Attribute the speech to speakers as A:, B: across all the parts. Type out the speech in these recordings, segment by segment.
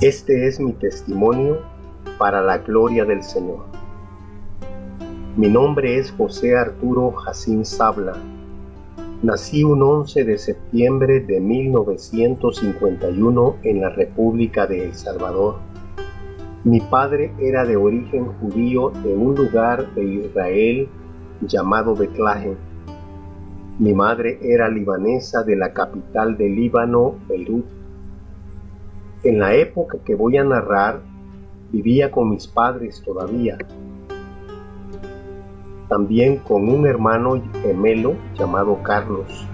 A: Este es mi testimonio para la gloria del Señor. Mi nombre es José Arturo Jacín Sabla. Nací un 11 de septiembre de 1951 en la República de El Salvador. Mi padre era de origen judío de un lugar de Israel llamado Betlaje. Mi madre era libanesa de la capital de Líbano, Beirut. En la época que voy a narrar, vivía con mis padres todavía. También con un hermano gemelo llamado Carlos.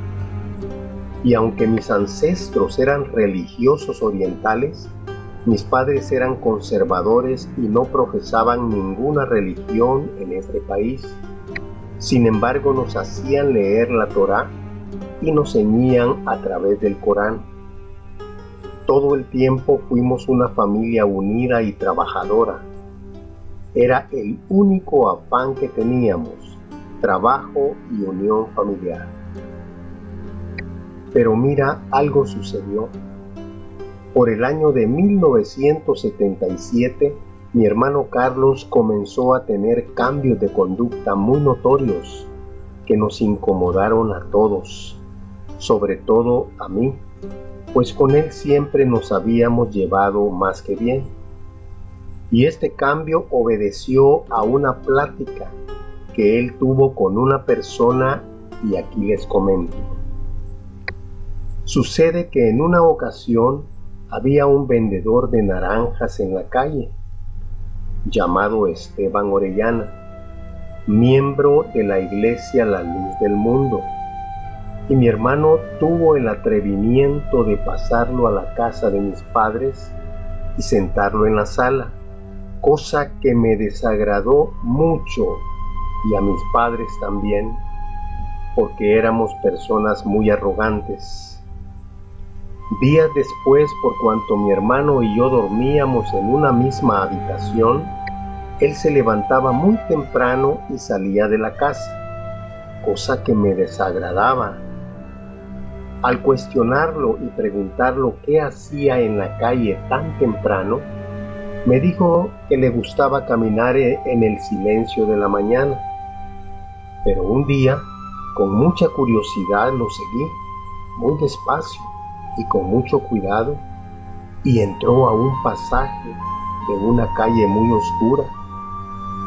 A: Y aunque mis ancestros eran religiosos orientales, mis padres eran conservadores y no profesaban ninguna religión en este país. Sin embargo, nos hacían leer la Torá y nos ceñían a través del Corán. Todo el tiempo fuimos una familia unida y trabajadora. Era el único afán que teníamos, trabajo y unión familiar. Pero mira, algo sucedió. Por el año de 1977, mi hermano Carlos comenzó a tener cambios de conducta muy notorios que nos incomodaron a todos, sobre todo a mí, pues con él siempre nos habíamos llevado más que bien. Y este cambio obedeció a una plática que él tuvo con una persona y aquí les comento. Sucede que en una ocasión había un vendedor de naranjas en la calle llamado Esteban Orellana, miembro de la Iglesia La Luz del Mundo. Y mi hermano tuvo el atrevimiento de pasarlo a la casa de mis padres y sentarlo en la sala, cosa que me desagradó mucho y a mis padres también, porque éramos personas muy arrogantes Días después, por cuanto mi hermano y yo dormíamos en una misma habitación, él se levantaba muy temprano y salía de la casa, cosa que me desagradaba. Al cuestionarlo y preguntarlo qué hacía en la calle tan temprano, me dijo que le gustaba caminar en el silencio de la mañana. Pero un día, con mucha curiosidad, lo seguí, muy despacio y con mucho cuidado y entró a un pasaje de una calle muy oscura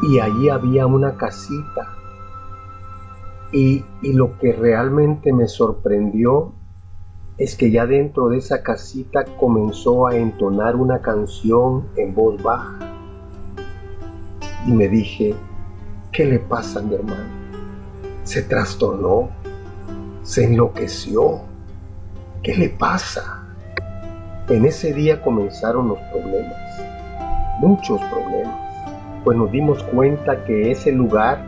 A: y allí había una casita y, lo que realmente me sorprendió es que ya dentro de esa casita comenzó a entonar una canción en voz baja y me dije, ¿qué le pasa a mi hermano? Se trastornó, se enloqueció ¿Qué le pasa? En ese día comenzaron los problemas, muchos problemas, pues nos dimos cuenta que ese lugar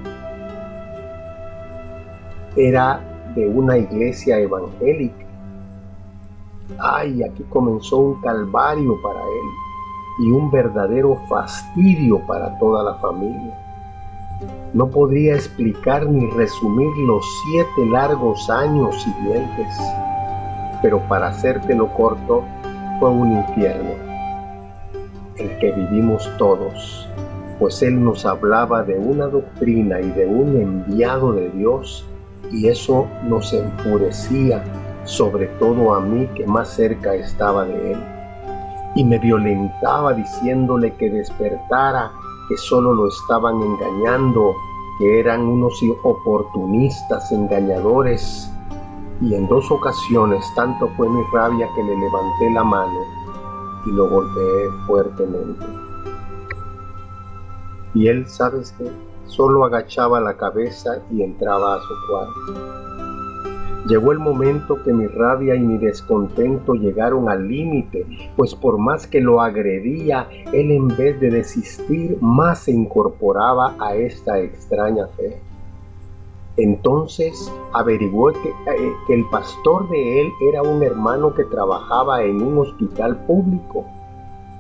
A: era de una iglesia evangélica. Ay, aquí comenzó un calvario para él y un verdadero fastidio para toda la familia. No podría explicar ni resumir los siete largos años siguientes pero para hacértelo corto, fue un infierno, el que vivimos todos, pues Él nos hablaba de una doctrina y de un enviado de Dios, y eso nos enfurecía, sobre todo a mí que más cerca estaba de Él, y me violentaba diciéndole que despertara, que solo lo estaban engañando, que eran unos oportunistas engañadores, y en dos ocasiones tanto fue mi rabia que le levanté la mano y lo golpeé fuertemente. Y él, ¿sabes qué? Solo agachaba la cabeza y entraba a su cuarto. Llegó el momento que mi rabia y mi descontento llegaron al límite, pues por más que lo agredía, él en vez de desistir, más se incorporaba a esta extraña fe. Entonces averiguó eh, que, el pastor de él era un hermano que trabajaba en un hospital público.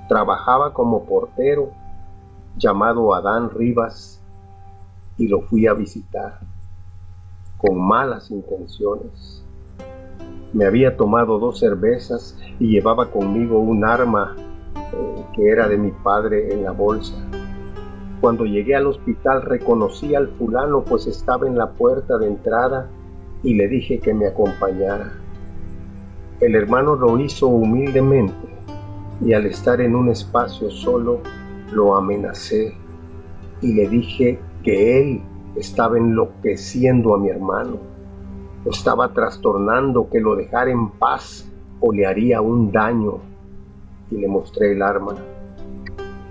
A: Trabajaba como portero, llamado Adán Rivas, y lo fui a visitar con malas intenciones. Me había tomado dos cervezas y llevaba conmigo un arma eh, que era de mi padre en la bolsa. Cuando llegué al hospital reconocí al fulano pues estaba en la puerta de entrada y le dije que me acompañara. El hermano lo hizo humildemente y al estar en un espacio solo lo amenacé y le dije que él estaba enloqueciendo a mi hermano, estaba trastornando, que lo dejara en paz o le haría un daño y le mostré el arma.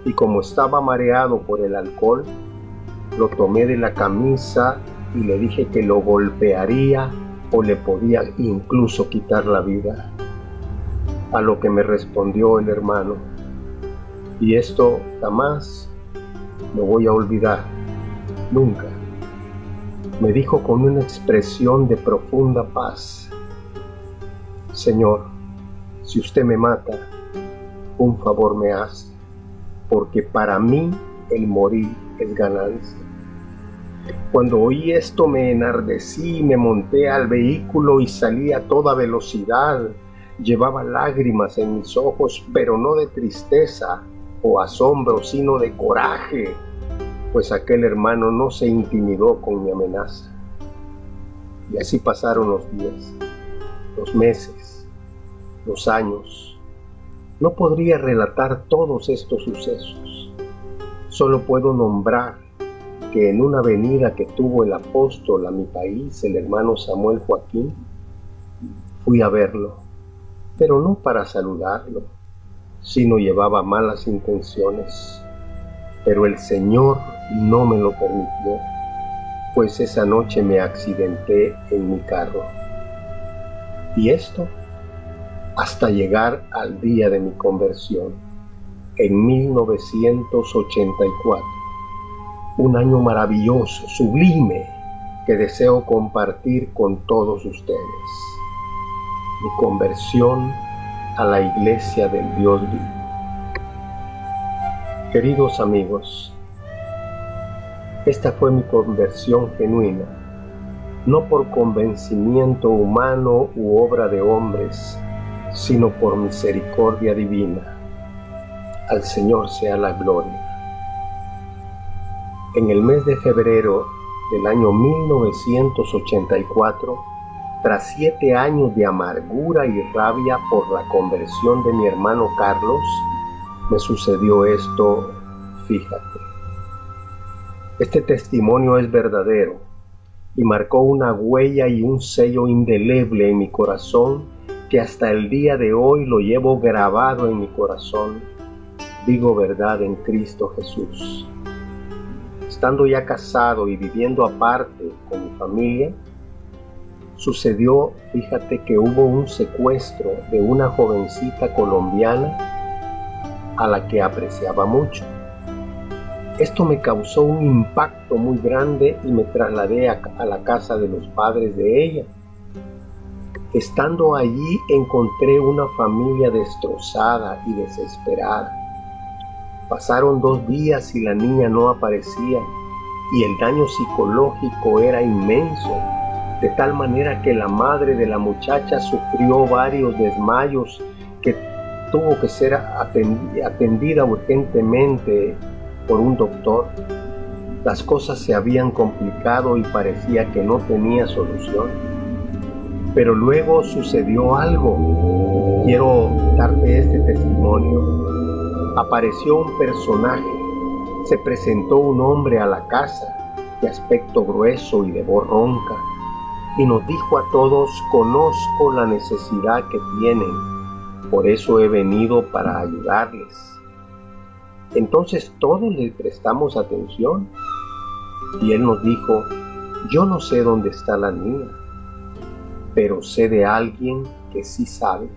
A: Y como estaba mareado por el alcohol, lo tomé de la camisa y le dije que lo golpearía o le podía incluso quitar la vida. A lo que me respondió el hermano, y esto jamás lo voy a olvidar, nunca. Me dijo con una expresión de profunda paz, Señor, si usted me mata, un favor me hace, porque para mí el morir es ganancia. Cuando oí esto me enardecí, me monté al vehículo y salí a toda velocidad. Llevaba lágrimas en mis ojos, pero no de tristeza o asombro, sino de coraje, pues aquel hermano no se intimidó con mi amenaza. Y así pasaron los días, los meses, los años. No podría relatar todos estos sucesos. Solo puedo nombrar que en una venida que tuvo el apóstol a mi país, el hermano Samuel Joaquín, fui a verlo, pero no para saludarlo, sino llevaba malas intenciones. Pero el Señor no me lo permitió, pues esa noche me accidenté en mi carro. Y esto hasta llegar al día de mi conversión, en 1984 un año maravilloso, sublime, que deseo compartir con todos ustedes. Mi conversión a la iglesia del Dios vivo. Queridos amigos, esta fue mi conversión genuina, no por convencimiento humano u obra de hombres, sino por misericordia divina. Al Señor sea la gloria. En el mes de febrero del año 1984, tras siete años de amargura y rabia por la conversión de mi hermano Carlos, me sucedió esto, fíjate. Este testimonio es verdadero y marcó una huella y un sello indeleble en mi corazón que hasta el día de hoy lo llevo grabado en mi corazón. Digo verdad en Cristo Jesús estando ya casado y viviendo aparte con mi familia, sucedió, fíjate que hubo un secuestro de una jovencita colombiana a la que apreciaba mucho. Esto me causó un impacto muy grande y me trasladé a, a la casa de los padres de ella. Estando allí encontré una familia destrozada y desesperada Pasaron dos días y la niña no aparecía y el daño psicológico era inmenso, de tal manera que la madre de la muchacha sufrió varios desmayos que tuvo que ser atendida urgentemente por un doctor. Las cosas se habían complicado y parecía que no tenía solución. Pero luego sucedió algo. Quiero darte este testimonio apareció un personaje. Se presentó un hombre a la casa, de aspecto grueso y de voz ronca, y nos dijo a todos, conozco la necesidad que tienen, por eso he venido para ayudarles. Entonces todos le prestamos atención y él nos dijo, yo no sé dónde está la niña, pero sé de alguien que sí sabe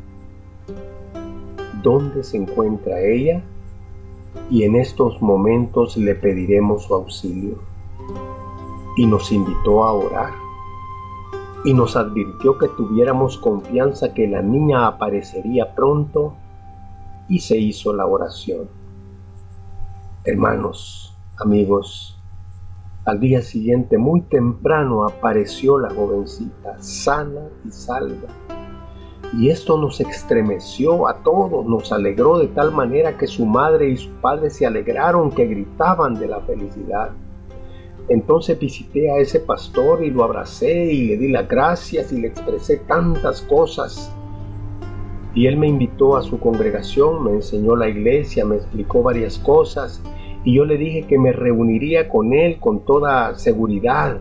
A: dónde se encuentra ella y en estos momentos le pediremos su auxilio. Y nos invitó a orar y nos advirtió que tuviéramos confianza que la niña aparecería pronto y se hizo la oración. Hermanos, amigos, al día siguiente muy temprano apareció la jovencita, sana y salva Y esto nos estremeció a todos, nos alegró de tal manera que su madre y su padre se alegraron que gritaban de la felicidad. Entonces visité a ese pastor y lo abracé y le di las gracias y le expresé tantas cosas. Y él me invitó a su congregación, me enseñó la iglesia, me explicó varias cosas y yo le dije que me reuniría con él con toda seguridad.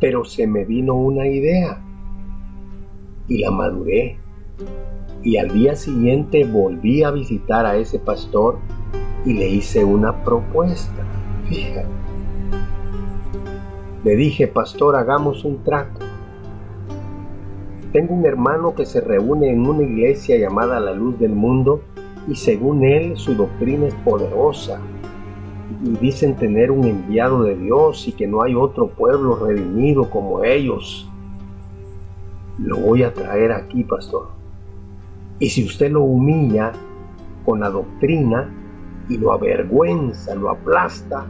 A: Pero se me vino una idea y la maduré. Y al día siguiente volví a visitar a ese pastor y le hice una propuesta. Fíjate. Le dije, pastor, hagamos un trato. Tengo un hermano que se reúne en una iglesia llamada La Luz del Mundo y según él su doctrina es poderosa y dicen tener un enviado de Dios y que no hay otro pueblo redimido como ellos. Lo voy a traer aquí, pastor. Y si usted lo humilla con la doctrina y lo avergüenza, lo aplasta,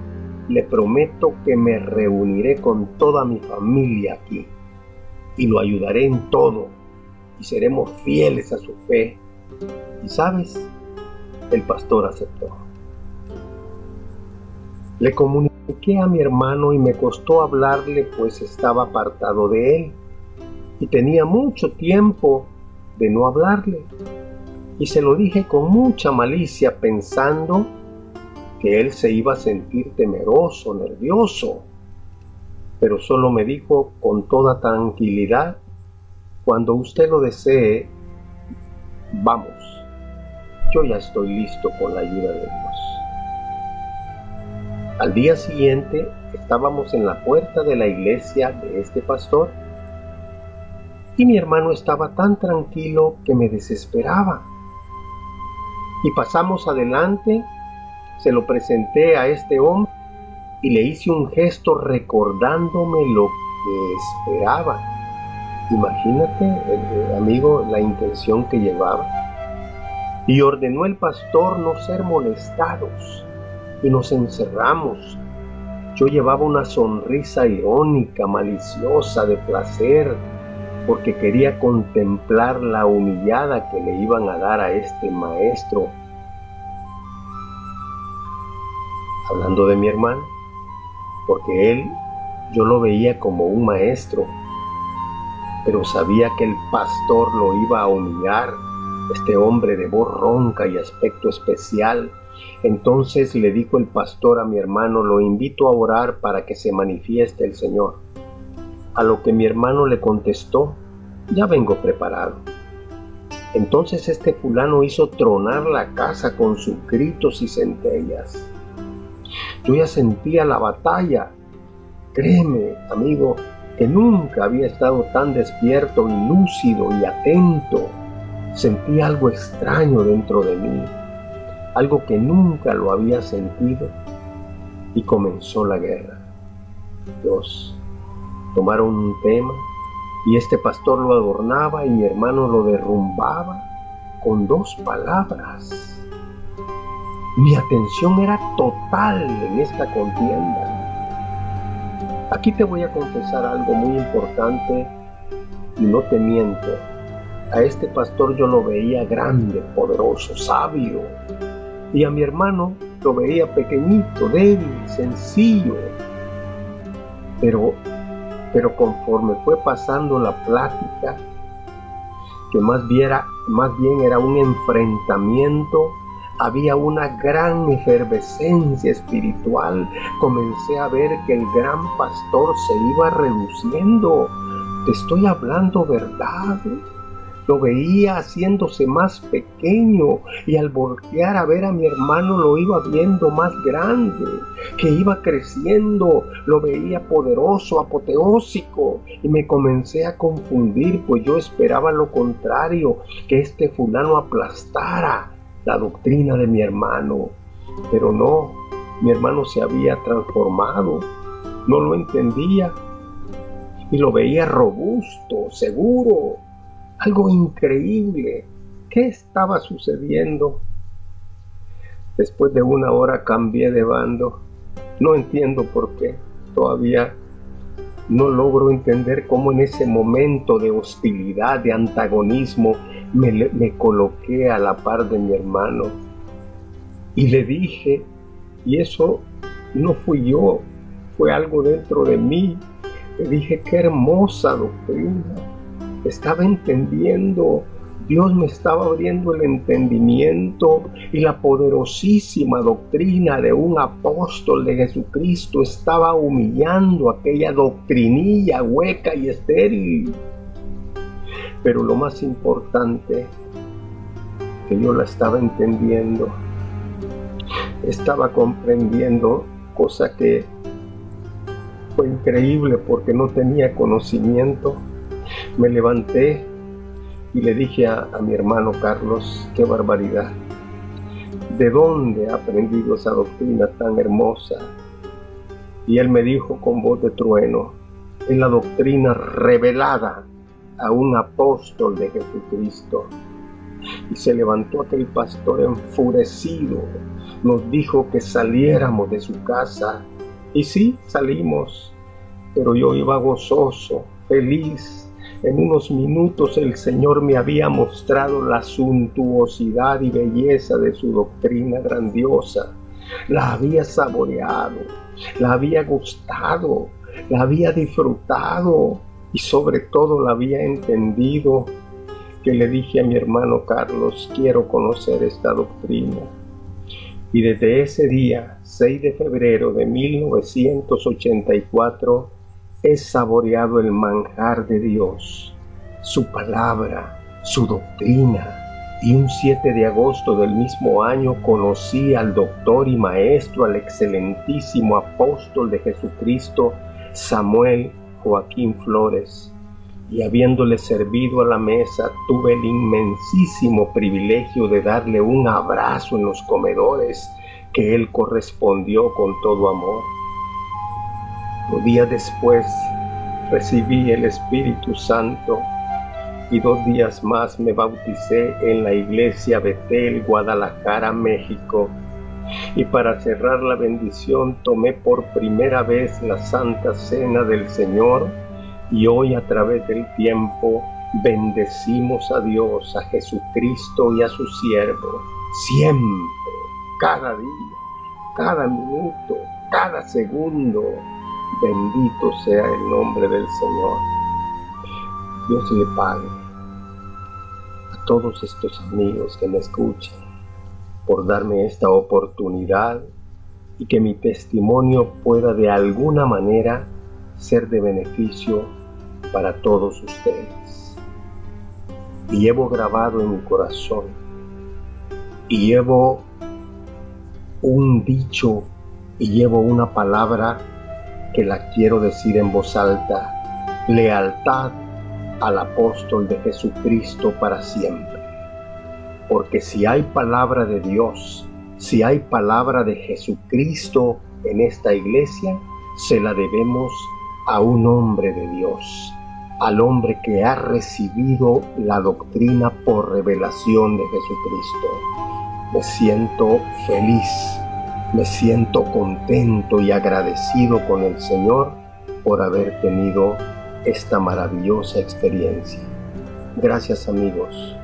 A: le prometo que me reuniré con toda mi familia aquí y lo ayudaré en todo y seremos fieles a su fe. Y sabes, el pastor aceptó. Le comuniqué a mi hermano y me costó hablarle pues estaba apartado de él y tenía mucho tiempo de no hablarle. Y se lo dije con mucha malicia pensando que él se iba a sentir temeroso, nervioso. Pero solo me dijo con toda tranquilidad, cuando usted lo desee, vamos, yo ya estoy listo con la ayuda de Dios. Al día siguiente estábamos en la puerta de la iglesia de este pastor y mi hermano estaba tan tranquilo que me desesperaba. Y pasamos adelante, se lo presenté a este hombre y le hice un gesto recordándome lo que esperaba. Imagínate, amigo, la intención que llevaba. Y ordenó el pastor no ser molestados y nos encerramos. Yo llevaba una sonrisa irónica, maliciosa, de placer, porque quería contemplar la humillada que le iban a dar a este maestro. Hablando de mi hermano, porque él yo lo veía como un maestro, pero sabía que el pastor lo iba a humillar, este hombre de voz ronca y aspecto especial. Entonces le dijo el pastor a mi hermano, lo invito a orar para que se manifieste el Señor. A lo que mi hermano le contestó, ya vengo preparado. Entonces este fulano hizo tronar la casa con sus gritos y centellas. Yo ya sentía la batalla. Créeme, amigo, que nunca había estado tan despierto y lúcido y atento. Sentí algo extraño dentro de mí, algo que nunca lo había sentido. Y comenzó la guerra. Dos tomaron un tema y este pastor lo adornaba y mi hermano lo derrumbaba con dos palabras. Mi atención era total en esta contienda. Aquí te voy a confesar algo muy importante y no te miento. A este pastor yo lo veía grande, poderoso, sabio. Y a mi hermano lo veía pequeñito, débil, sencillo. Pero pero conforme fue pasando la plática, que más bien, era, más bien era un enfrentamiento, había una gran efervescencia espiritual. Comencé a ver que el gran pastor se iba reduciendo. Te estoy hablando verdad. Lo veía haciéndose más pequeño y al voltear a ver a mi hermano lo iba viendo más grande, que iba creciendo, lo veía poderoso, apoteósico y me comencé a confundir, pues yo esperaba lo contrario, que este fulano aplastara la doctrina de mi hermano. Pero no, mi hermano se había transformado, no lo entendía y lo veía robusto, seguro, algo increíble. ¿Qué estaba sucediendo? Después de una hora cambié de bando. No entiendo por qué. Todavía no logro entender cómo en ese momento de hostilidad, de antagonismo, me, coloqué a la par de mi hermano. Y le dije, y eso no fui yo, fue algo dentro de mí. Le dije, qué hermosa doctrina. Estaba entendiendo Dios me estaba abriendo el entendimiento y la poderosísima doctrina de un apóstol de Jesucristo estaba humillando aquella doctrinilla hueca y estéril. Pero lo más importante, que yo la estaba entendiendo, estaba comprendiendo, cosa que fue increíble porque no tenía conocimiento. Me levanté y le dije a, mi hermano Carlos, qué barbaridad, ¿de dónde ha aprendido esa doctrina tan hermosa? Y él me dijo con voz de trueno, es la doctrina revelada a un apóstol de Jesucristo. Y se levantó aquel pastor enfurecido, nos dijo que saliéramos de su casa. Y sí, salimos, pero yo iba gozoso, feliz, en unos minutos el Señor me había mostrado la suntuosidad y belleza de su doctrina grandiosa. La había saboreado, la había gustado, la había disfrutado y sobre todo la había entendido que le dije a mi hermano Carlos, quiero conocer esta doctrina. Y desde ese día, 6 de febrero de 1984, he saboreado el manjar de Dios, su palabra, su doctrina. Y un 7 de agosto del mismo año conocí al doctor y maestro, al excelentísimo apóstol de Jesucristo, Samuel Joaquín Flores. Y habiéndole servido a la mesa, tuve el inmensísimo privilegio de darle un abrazo en los comedores que él correspondió con todo amor. Dos días después recibí el Espíritu Santo y dos días más me bauticé en la iglesia Betel, Guadalajara, México. Y para cerrar la bendición tomé por primera vez la Santa Cena del Señor y hoy a través del tiempo bendecimos a Dios, a Jesucristo y a su siervo, siempre, cada día, cada minuto, cada segundo Bendito sea el nombre del Señor. Dios le pague a todos estos amigos que me escuchan por darme esta oportunidad y que mi testimonio pueda de alguna manera ser de beneficio para todos ustedes. Y llevo grabado en mi corazón y llevo un dicho y llevo una palabra que la quiero decir en voz alta, lealtad al apóstol de Jesucristo para siempre. Porque si hay palabra de Dios, si hay palabra de Jesucristo en esta iglesia, se la debemos a un hombre de Dios, al hombre que ha recibido la doctrina por revelación de Jesucristo. Me siento feliz me siento contento y agradecido con el Señor por haber tenido esta maravillosa experiencia. Gracias amigos,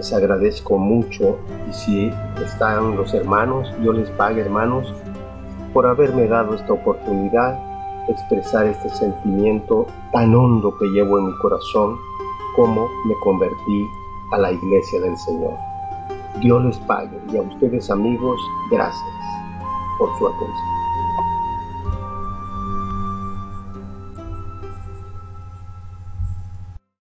A: les agradezco mucho y si están los hermanos, yo les pague hermanos por haberme dado esta oportunidad de expresar este sentimiento tan hondo que llevo en mi corazón como me convertí a la iglesia del Señor. Dios les pague y a ustedes amigos, gracias por su atención.